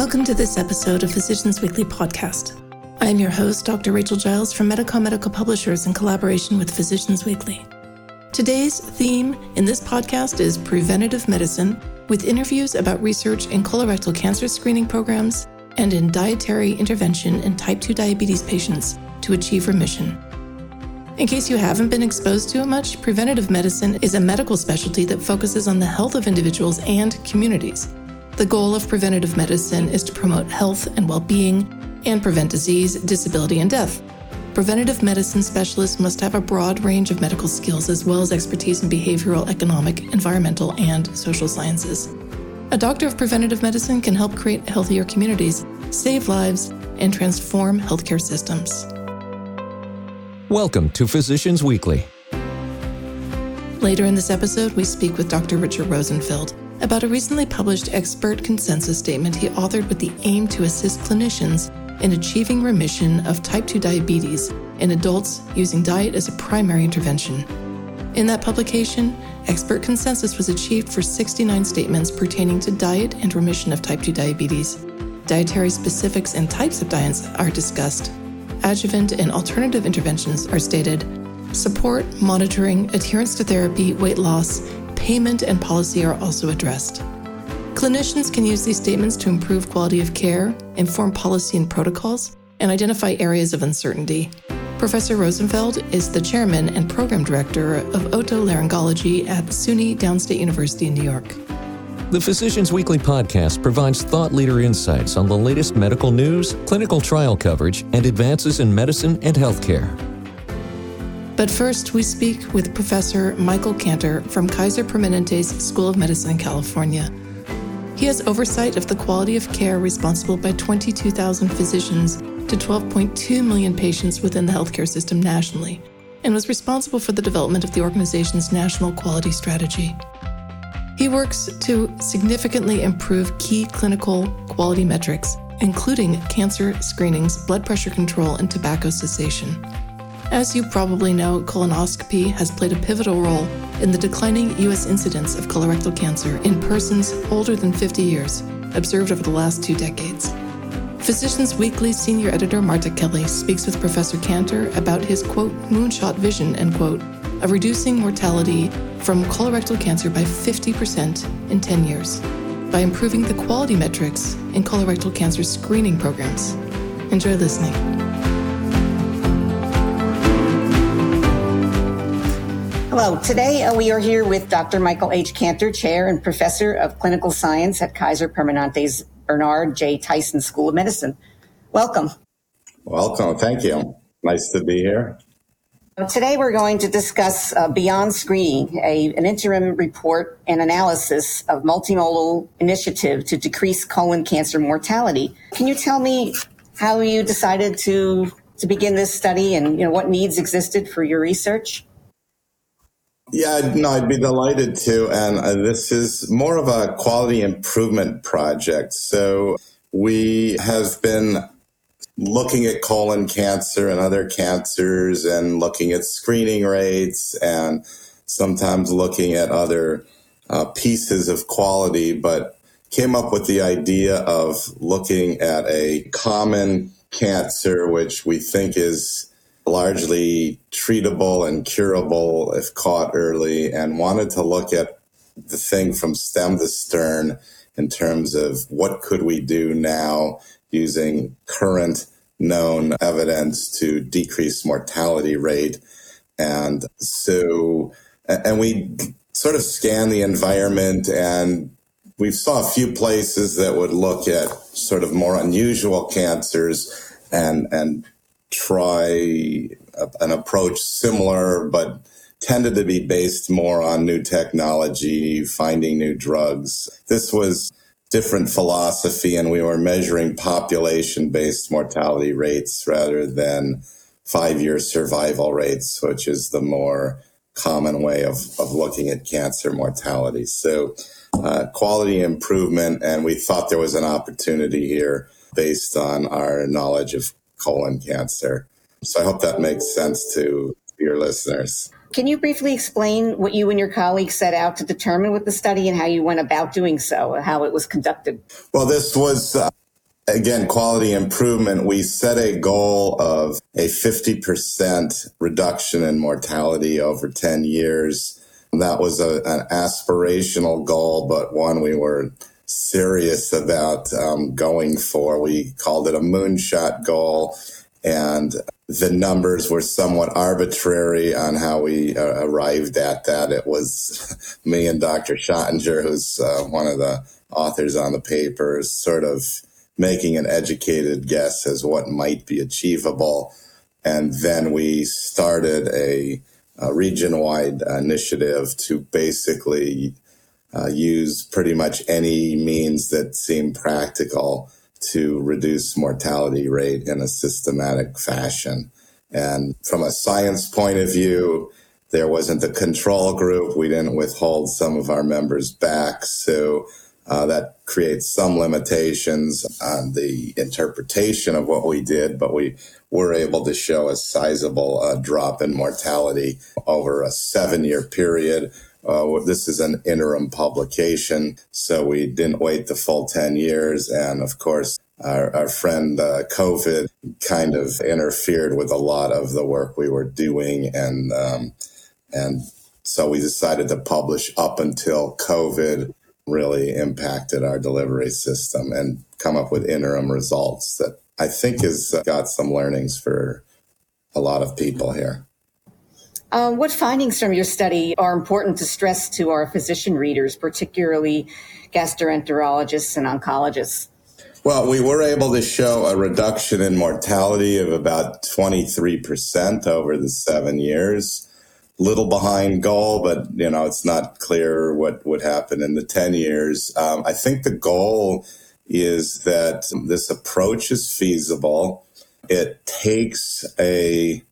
Welcome to this episode of Physicians Weekly podcast. I am your host, Dr. Rachel Giles from Medicom Medical Publishers in collaboration with Physicians Weekly. Today's theme in this podcast is preventative medicine with interviews about research in colorectal cancer screening programs and in dietary intervention in type 2 diabetes patients to achieve remission. In case you haven't been exposed to it much, preventative medicine is a medical specialty that focuses on the health of individuals and communities. The goal of preventative medicine is to promote health and well being and prevent disease, disability, and death. Preventative medicine specialists must have a broad range of medical skills as well as expertise in behavioral, economic, environmental, and social sciences. A doctor of preventative medicine can help create healthier communities, save lives, and transform healthcare systems. Welcome to Physicians Weekly. Later in this episode, we speak with Dr. Richard Rosenfeld about a recently published expert consensus statement he authored with the aim to assist clinicians in achieving remission of type 2 diabetes in adults using diet as a primary intervention. In that publication, expert consensus was achieved for 69 statements pertaining to diet and remission of type 2 diabetes. Dietary specifics and types of diets are discussed. Adjuvant and alternative interventions are stated. Support, monitoring, adherence to therapy, weight loss, payment, and policy are also addressed. Clinicians can use these statements to improve quality of care, inform policy and protocols, and identify areas of uncertainty. Professor Rosenfeld is the chairman and program director of otolaryngology at SUNY Downstate University in New York. The Physicians Weekly podcast provides thought leader insights on the latest medical news, clinical trial coverage, and advances in medicine and healthcare. But first, we speak with Professor Michael Kanter from Kaiser Permanente's School of Medicine in California. He has oversight of the quality of care responsible by 22,000 physicians to 12.2 million patients within the healthcare system nationally, and was responsible for the development of the organization's national quality strategy. He works to significantly improve key clinical quality metrics, including cancer screenings, blood pressure control, and tobacco cessation. As you probably know, colonoscopy has played a pivotal role in the declining U.S. incidence of colorectal cancer in persons older than 50 years, observed over the last two decades. Physicians Weekly senior editor Marta Kelly speaks with Professor Kanter about his quote, moonshot vision, end quote, of reducing mortality from colorectal cancer by 50% in 10 years by improving the quality metrics in colorectal cancer screening programs. Enjoy listening. Hello. Today uh, we are here with Dr. Michael H. Kanter, Chair and Professor of Clinical Science at Kaiser Permanente's Bernard J. Tyson School of Medicine. Welcome. Welcome. Thank you. Nice to be here. Today we're going to discuss uh, Beyond Screening, a, an interim report and analysis of multimodal initiative to decrease colon cancer mortality. Can you tell me how you decided to to begin this study and you know what needs existed for your research? Yeah, no, I'd be delighted to. And uh, this is more of a quality improvement project. So we have been looking at colon cancer and other cancers and looking at screening rates and sometimes looking at other uh, pieces of quality, but came up with the idea of looking at a common cancer, which we think is largely treatable and curable if caught early, and wanted to look at the thing from stem to stern in terms of what could we do now using current known evidence to decrease mortality rate. And so, and we sort of scan the environment and we saw a few places that would look at sort of more unusual cancers and, and try an approach similar, but tended to be based more on new technology, finding new drugs. This was different philosophy, and we were measuring population based mortality rates rather than five year survival rates, which is the more common way of, of looking at cancer mortality. So, uh, quality improvement, and we thought there was an opportunity here based on our knowledge of colon cancer. So I hope that makes sense to your listeners. Can you briefly explain what you and your colleagues set out to determine with the study and how you went about doing so, how it was conducted? Well, this was uh, again, quality improvement, we set a goal of a 50% reduction in mortality over 10 years. That was a, an aspirational goal, but one we were serious about um, going for. We called it a moonshot goal, and the numbers were somewhat arbitrary on how we uh, arrived at that. It was me and Dr. Schottinger, who's uh, one of the authors on the paper, sort of making an educated guess as what might be achievable. And then we started a, a region wide initiative to basically uh, use pretty much any means that seem practical to reduce mortality rate in a systematic fashion. And from a science point of view, there wasn't a control group. We didn't withhold some of our members back. So uh, that creates some limitations on the interpretation of what we did, but we were able to show a sizable uh, drop in mortality over a seven year period. Uh, this is an interim publication, so we didn't wait the full 10 years. And of course, our, our friend uh, COVID kind of interfered with a lot of the work we were doing. And, um, and so we decided to publish up until COVID really impacted our delivery system and come up with interim results that I think has got some learnings for a lot of people here. Uh, what findings from your study are important to stress to our physician readers, particularly gastroenterologists and oncologists? Well, we were able to show a reduction in mortality of about 23% over the seven years little behind goal, but you know it's not clear what would happen in the ten years. Um, I think the goal is that this approach is feasible. It takes a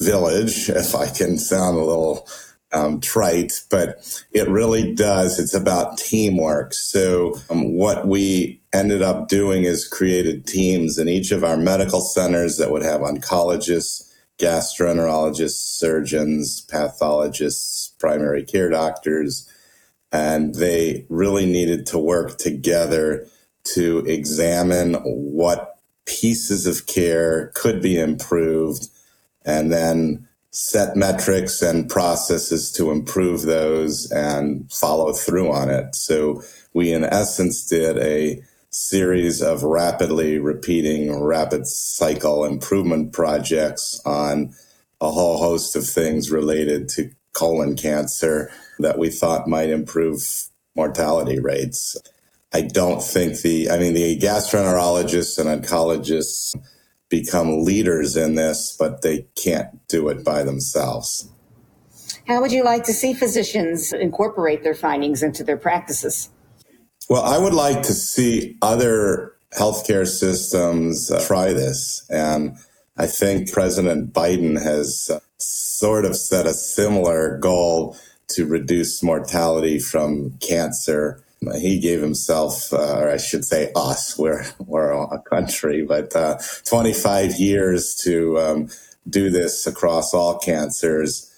village, if I can sound a little um, trite, but it really does. It's about teamwork. So um, what we ended up doing is created teams in each of our medical centers that would have oncologists gastroenterologists, surgeons, pathologists, primary care doctors, and they really needed to work together to examine what pieces of care could be improved and then set metrics and processes to improve those and follow through on it. So we, in essence, did a series of rapidly repeating rapid cycle improvement projects on a whole host of things related to colon cancer that we thought might improve mortality rates. I don't think the, I mean, the gastroenterologists and oncologists become leaders in this, but they can't do it by themselves. How would you like to see physicians incorporate their findings into their practices? Well, I would like to see other healthcare systems uh, try this. And I think President Biden has uh, sort of set a similar goal to reduce mortality from cancer. He gave himself, uh, or I should say us, we're, we're a country, but uh, 25 years to um, do this across all cancers.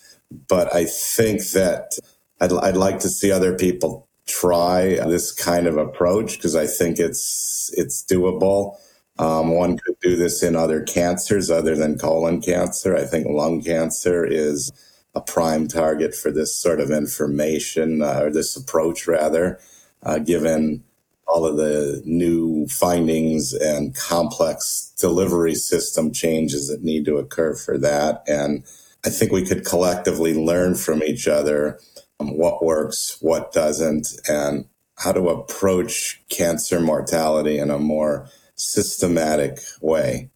But I think that I'd, I'd like to see other people try this kind of approach because I think it's it's doable. Um, one could do this in other cancers other than colon cancer. I think lung cancer is a prime target for this sort of information uh, or this approach, rather, uh, given all of the new findings and complex delivery system changes that need to occur for that. And I think we could collectively learn from each other um, what works, what doesn't, and how to approach cancer mortality in a more systematic way.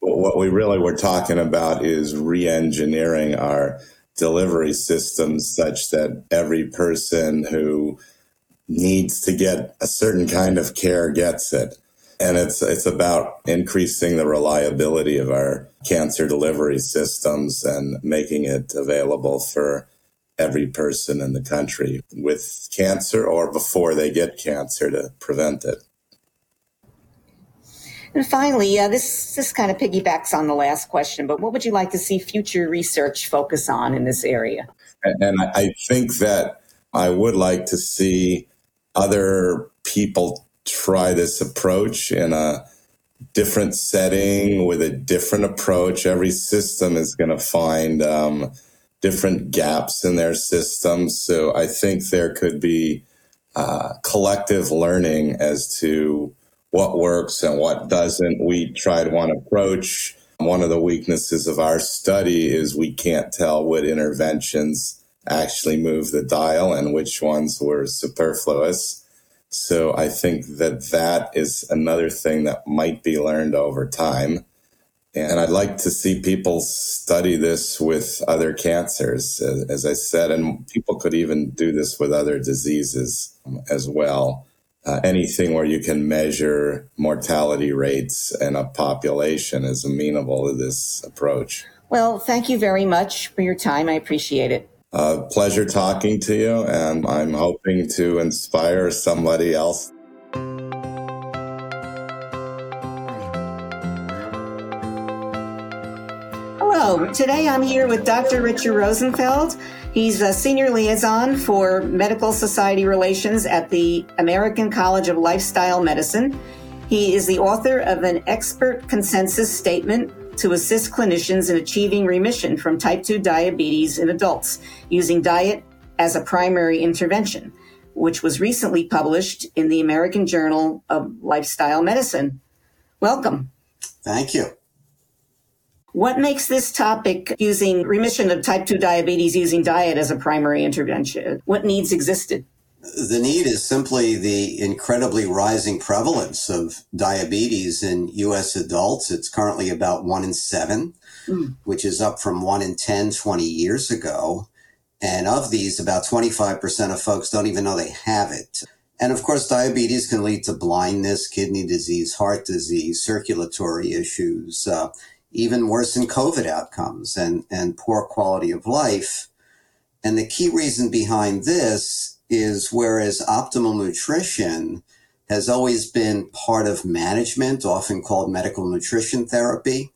What we really were talking about is re engineering our delivery systems such that every person who needs to get a certain kind of care gets it. And it's, it's about increasing the reliability of our cancer delivery systems and making it available for every person in the country with cancer or before they get cancer to prevent it. And finally, uh, this this kind of piggybacks on the last question, but what would you like to see future research focus on in this area? And, and I think that I would like to see other people try this approach in a different setting with a different approach. Every system is going to find um, different gaps in their system. So I think there could be uh, collective learning as to what works and what doesn't. We tried one approach. One of the weaknesses of our study is we can't tell what interventions actually move the dial and which ones were superfluous. So I think that that is another thing that might be learned over time. And I'd like to see people study this with other cancers, as, I said, and people could even do this with other diseases as well. Uh, anything where you can measure mortality rates in a population is amenable to this approach. Well, thank you very much for your time. I appreciate it. Uh, pleasure talking to you, and I'm hoping to inspire somebody else. Hello, today I'm here with Dr. Richard Rosenfeld. He's a senior liaison for Medical Society Relations at the American College of Lifestyle Medicine. He is the author of an expert consensus statement to assist clinicians in achieving remission from type 2 diabetes in adults using diet as a primary intervention, which was recently published in the American Journal of Lifestyle Medicine. Welcome. Thank you. What makes this topic using remission of type 2 diabetes using diet as a primary intervention? What needs existed? The need is simply the incredibly rising prevalence of diabetes in US adults. It's currently about one in seven, mm. which is up from one in 10, 20 years ago. And of these, about 25% of folks don't even know they have it. And of course, diabetes can lead to blindness, kidney disease, heart disease, circulatory issues, uh, even worse than COVID outcomes and, and poor quality of life. And the key reason behind this is whereas optimal nutrition has always been part of management, often called medical nutrition therapy,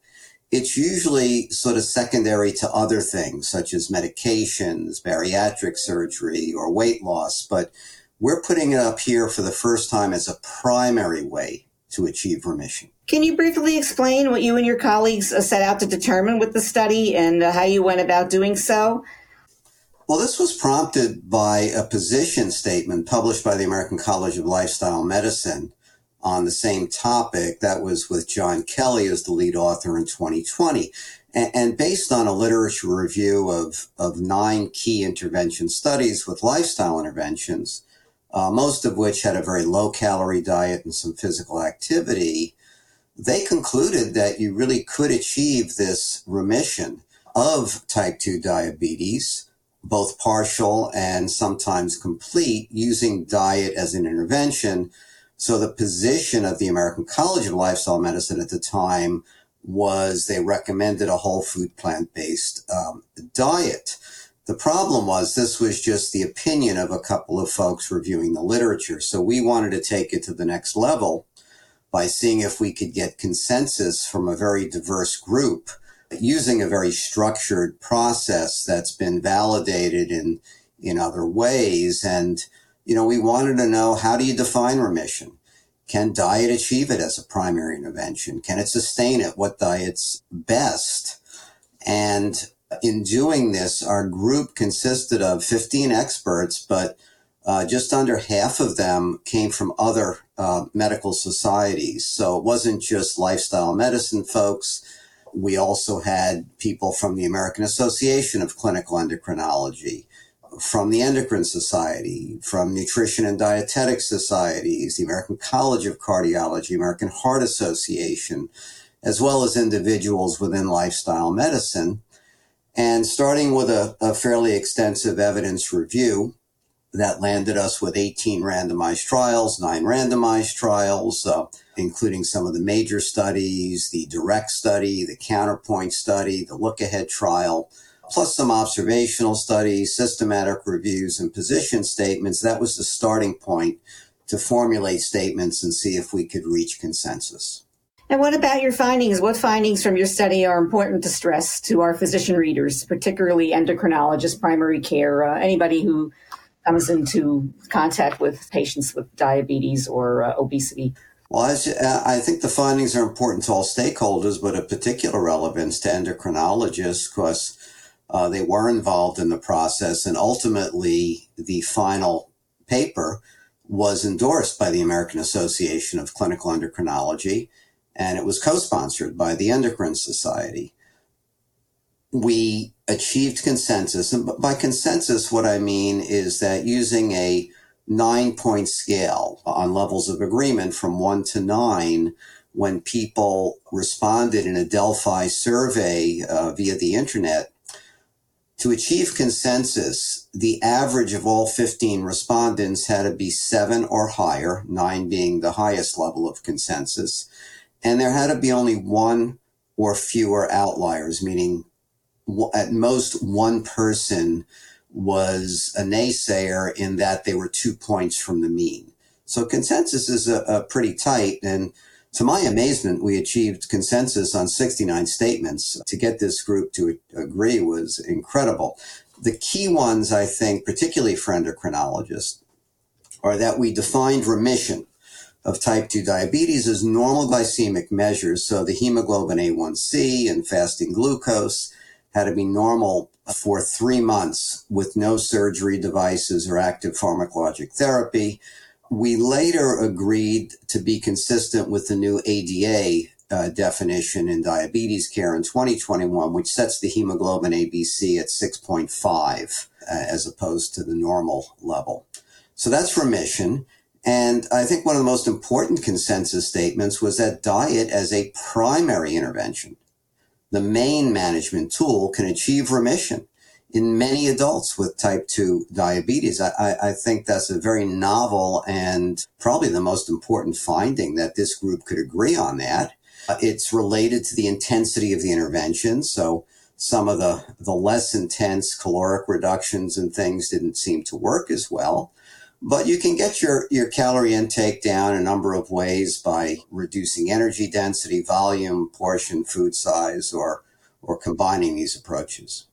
it's usually sort of secondary to other things such as medications, bariatric surgery, or weight loss. But we're putting it up here for the first time as a primary way to achieve remission. Can you briefly explain what you and your colleagues uh, set out to determine with the study and uh, how you went about doing so? Well, this was prompted by a position statement published by the American College of Lifestyle Medicine on the same topic. That was with John Kelly as the lead author in 2020. And, and based on a literature review of, of nine key intervention studies with lifestyle interventions, uh, most of which had a very low calorie diet and some physical activity, they concluded that you really could achieve this remission of type 2 diabetes both partial and sometimes complete using diet as an intervention. So the position of the American College of Lifestyle Medicine at the time was they recommended a whole food plant based um, diet. The problem was this was just the opinion of a couple of folks reviewing the literature. So we wanted to take it to the next level by seeing if we could get consensus from a very diverse group using a very structured process that's been validated in, in other ways. And, you know, we wanted to know how do you define remission? Can diet achieve it as a primary intervention? Can it sustain it? What diet's best? And in doing this, our group consisted of 15 experts, but uh, just under half of them came from other uh, medical societies. So it wasn't just lifestyle medicine folks we also had people from the American Association of Clinical Endocrinology, from the Endocrine Society, from Nutrition and Dietetic Societies, the American College of Cardiology, American Heart Association, as well as individuals within lifestyle medicine. And starting with a, a fairly extensive evidence review, that landed us with 18 randomized trials, nine randomized trials, uh, including some of the major studies, the direct study, the counterpoint study, the look ahead trial, plus some observational studies, systematic reviews, and position statements. That was the starting point to formulate statements and see if we could reach consensus. And what about your findings? What findings from your study are important to stress to our physician readers, particularly endocrinologists, primary care, uh, anybody who comes into contact with patients with diabetes or uh, obesity? Well, as, uh, I think the findings are important to all stakeholders, but of particular relevance to endocrinologists because uh, they were involved in the process. And ultimately, the final paper was endorsed by the American Association of Clinical Endocrinology, and it was co sponsored by the Endocrine Society. We achieved consensus. And by consensus, what I mean is that using a nine point scale on levels of agreement from one to nine, when people responded in a Delphi survey uh, via the internet, to achieve consensus, the average of all 15 respondents had to be seven or higher, nine being the highest level of consensus. And there had to be only one or fewer outliers, meaning at most one person was a naysayer in that they were two points from the mean. So consensus is a, a pretty tight. And to my amazement, we achieved consensus on 69 statements. To get this group to agree was incredible. The key ones, I think, particularly for endocrinologists, are that we defined remission of type 2 diabetes as normal glycemic measures. So the hemoglobin A1C and fasting glucose had to be normal for three months with no surgery devices or active pharmacologic therapy. We later agreed to be consistent with the new ADA uh, definition in diabetes care in 2021, which sets the hemoglobin A1C at 6.5 uh, as opposed to the normal level. So that's remission. And I think one of the most important consensus statements was that diet as a primary intervention the main management tool can achieve remission in many adults with type 2 diabetes. I, I, think that's a very novel and probably the most important finding that this group could agree on that. Uh, it's related to the intensity of the intervention. So some of the, the less intense caloric reductions and things didn't seem to work as well. But you can get your, your calorie intake down a number of ways by reducing energy density, volume, portion, food size, or, or combining these approaches.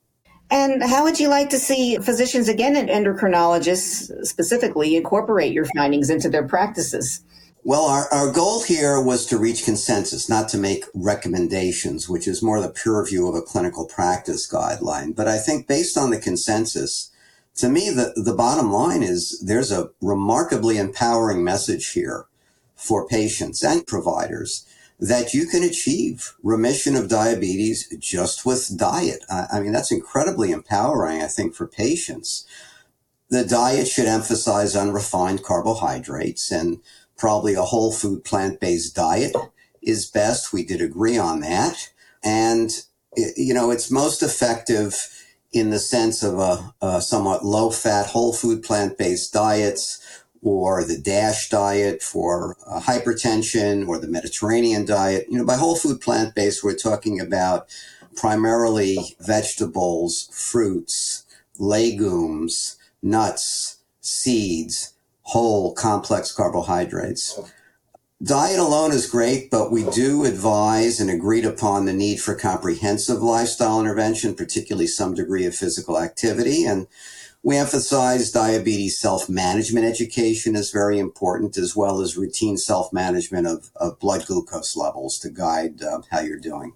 And how would you like to see physicians, again, and endocrinologists specifically, incorporate your findings into their practices? Well, our, our goal here was to reach consensus, not to make recommendations, which is more the peer review of a clinical practice guideline. But I think based on the consensus, to me, the, the bottom line is there's a remarkably empowering message here for patients and providers that you can achieve remission of diabetes just with diet. I, I mean, that's incredibly empowering, I think, for patients. The diet should emphasize unrefined carbohydrates and probably a whole food plant based diet is best. We did agree on that. And, you know, it's most effective in the sense of a, a somewhat low fat, whole food plant based diets or the DASH diet for uh, hypertension or the Mediterranean diet. You know, by whole food plant based, we're talking about primarily vegetables, fruits, legumes, nuts, seeds, whole complex carbohydrates. Diet alone is great, but we do advise and agreed upon the need for comprehensive lifestyle intervention, particularly some degree of physical activity. And we emphasize diabetes self-management education is very important, as well as routine self-management of, of blood glucose levels to guide uh, how you're doing.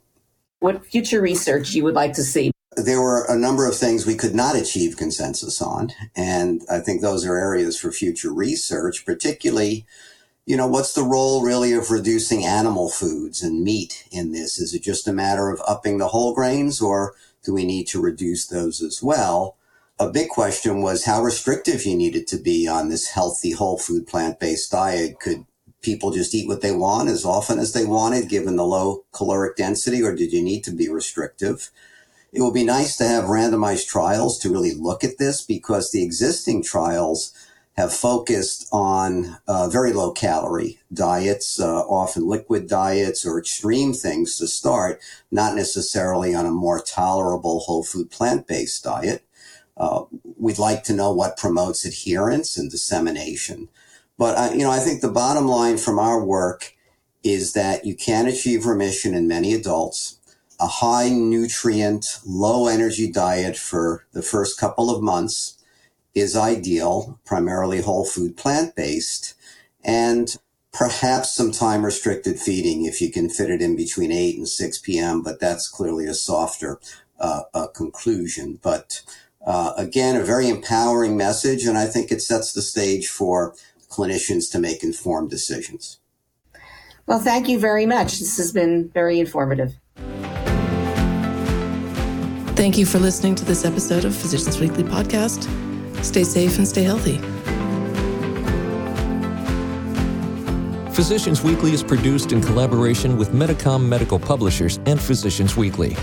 What future research you would like to see? There were a number of things we could not achieve consensus on, and I think those are areas for future research, particularly you know, what's the role really of reducing animal foods and meat in this? Is it just a matter of upping the whole grains or do we need to reduce those as well? A big question was how restrictive you needed to be on this healthy whole food plant based diet. Could people just eat what they want as often as they wanted given the low caloric density or did you need to be restrictive? It would be nice to have randomized trials to really look at this because the existing trials have focused on uh, very low calorie diets, uh, often liquid diets or extreme things to start, not necessarily on a more tolerable whole food plant based diet. Uh, we'd like to know what promotes adherence and dissemination. But I, you know, I think the bottom line from our work is that you can achieve remission in many adults. A high nutrient, low energy diet for the first couple of months is ideal, primarily whole food plant based, and perhaps some time restricted feeding if you can fit it in between 8 and 6 p.m., but that's clearly a softer uh, uh, conclusion. But uh, again, a very empowering message, and I think it sets the stage for clinicians to make informed decisions. Well, thank you very much. This has been very informative. Thank you for listening to this episode of Physicians Weekly Podcast. Stay safe and stay healthy. Physicians Weekly is produced in collaboration with Medicom Medical Publishers and Physicians Weekly.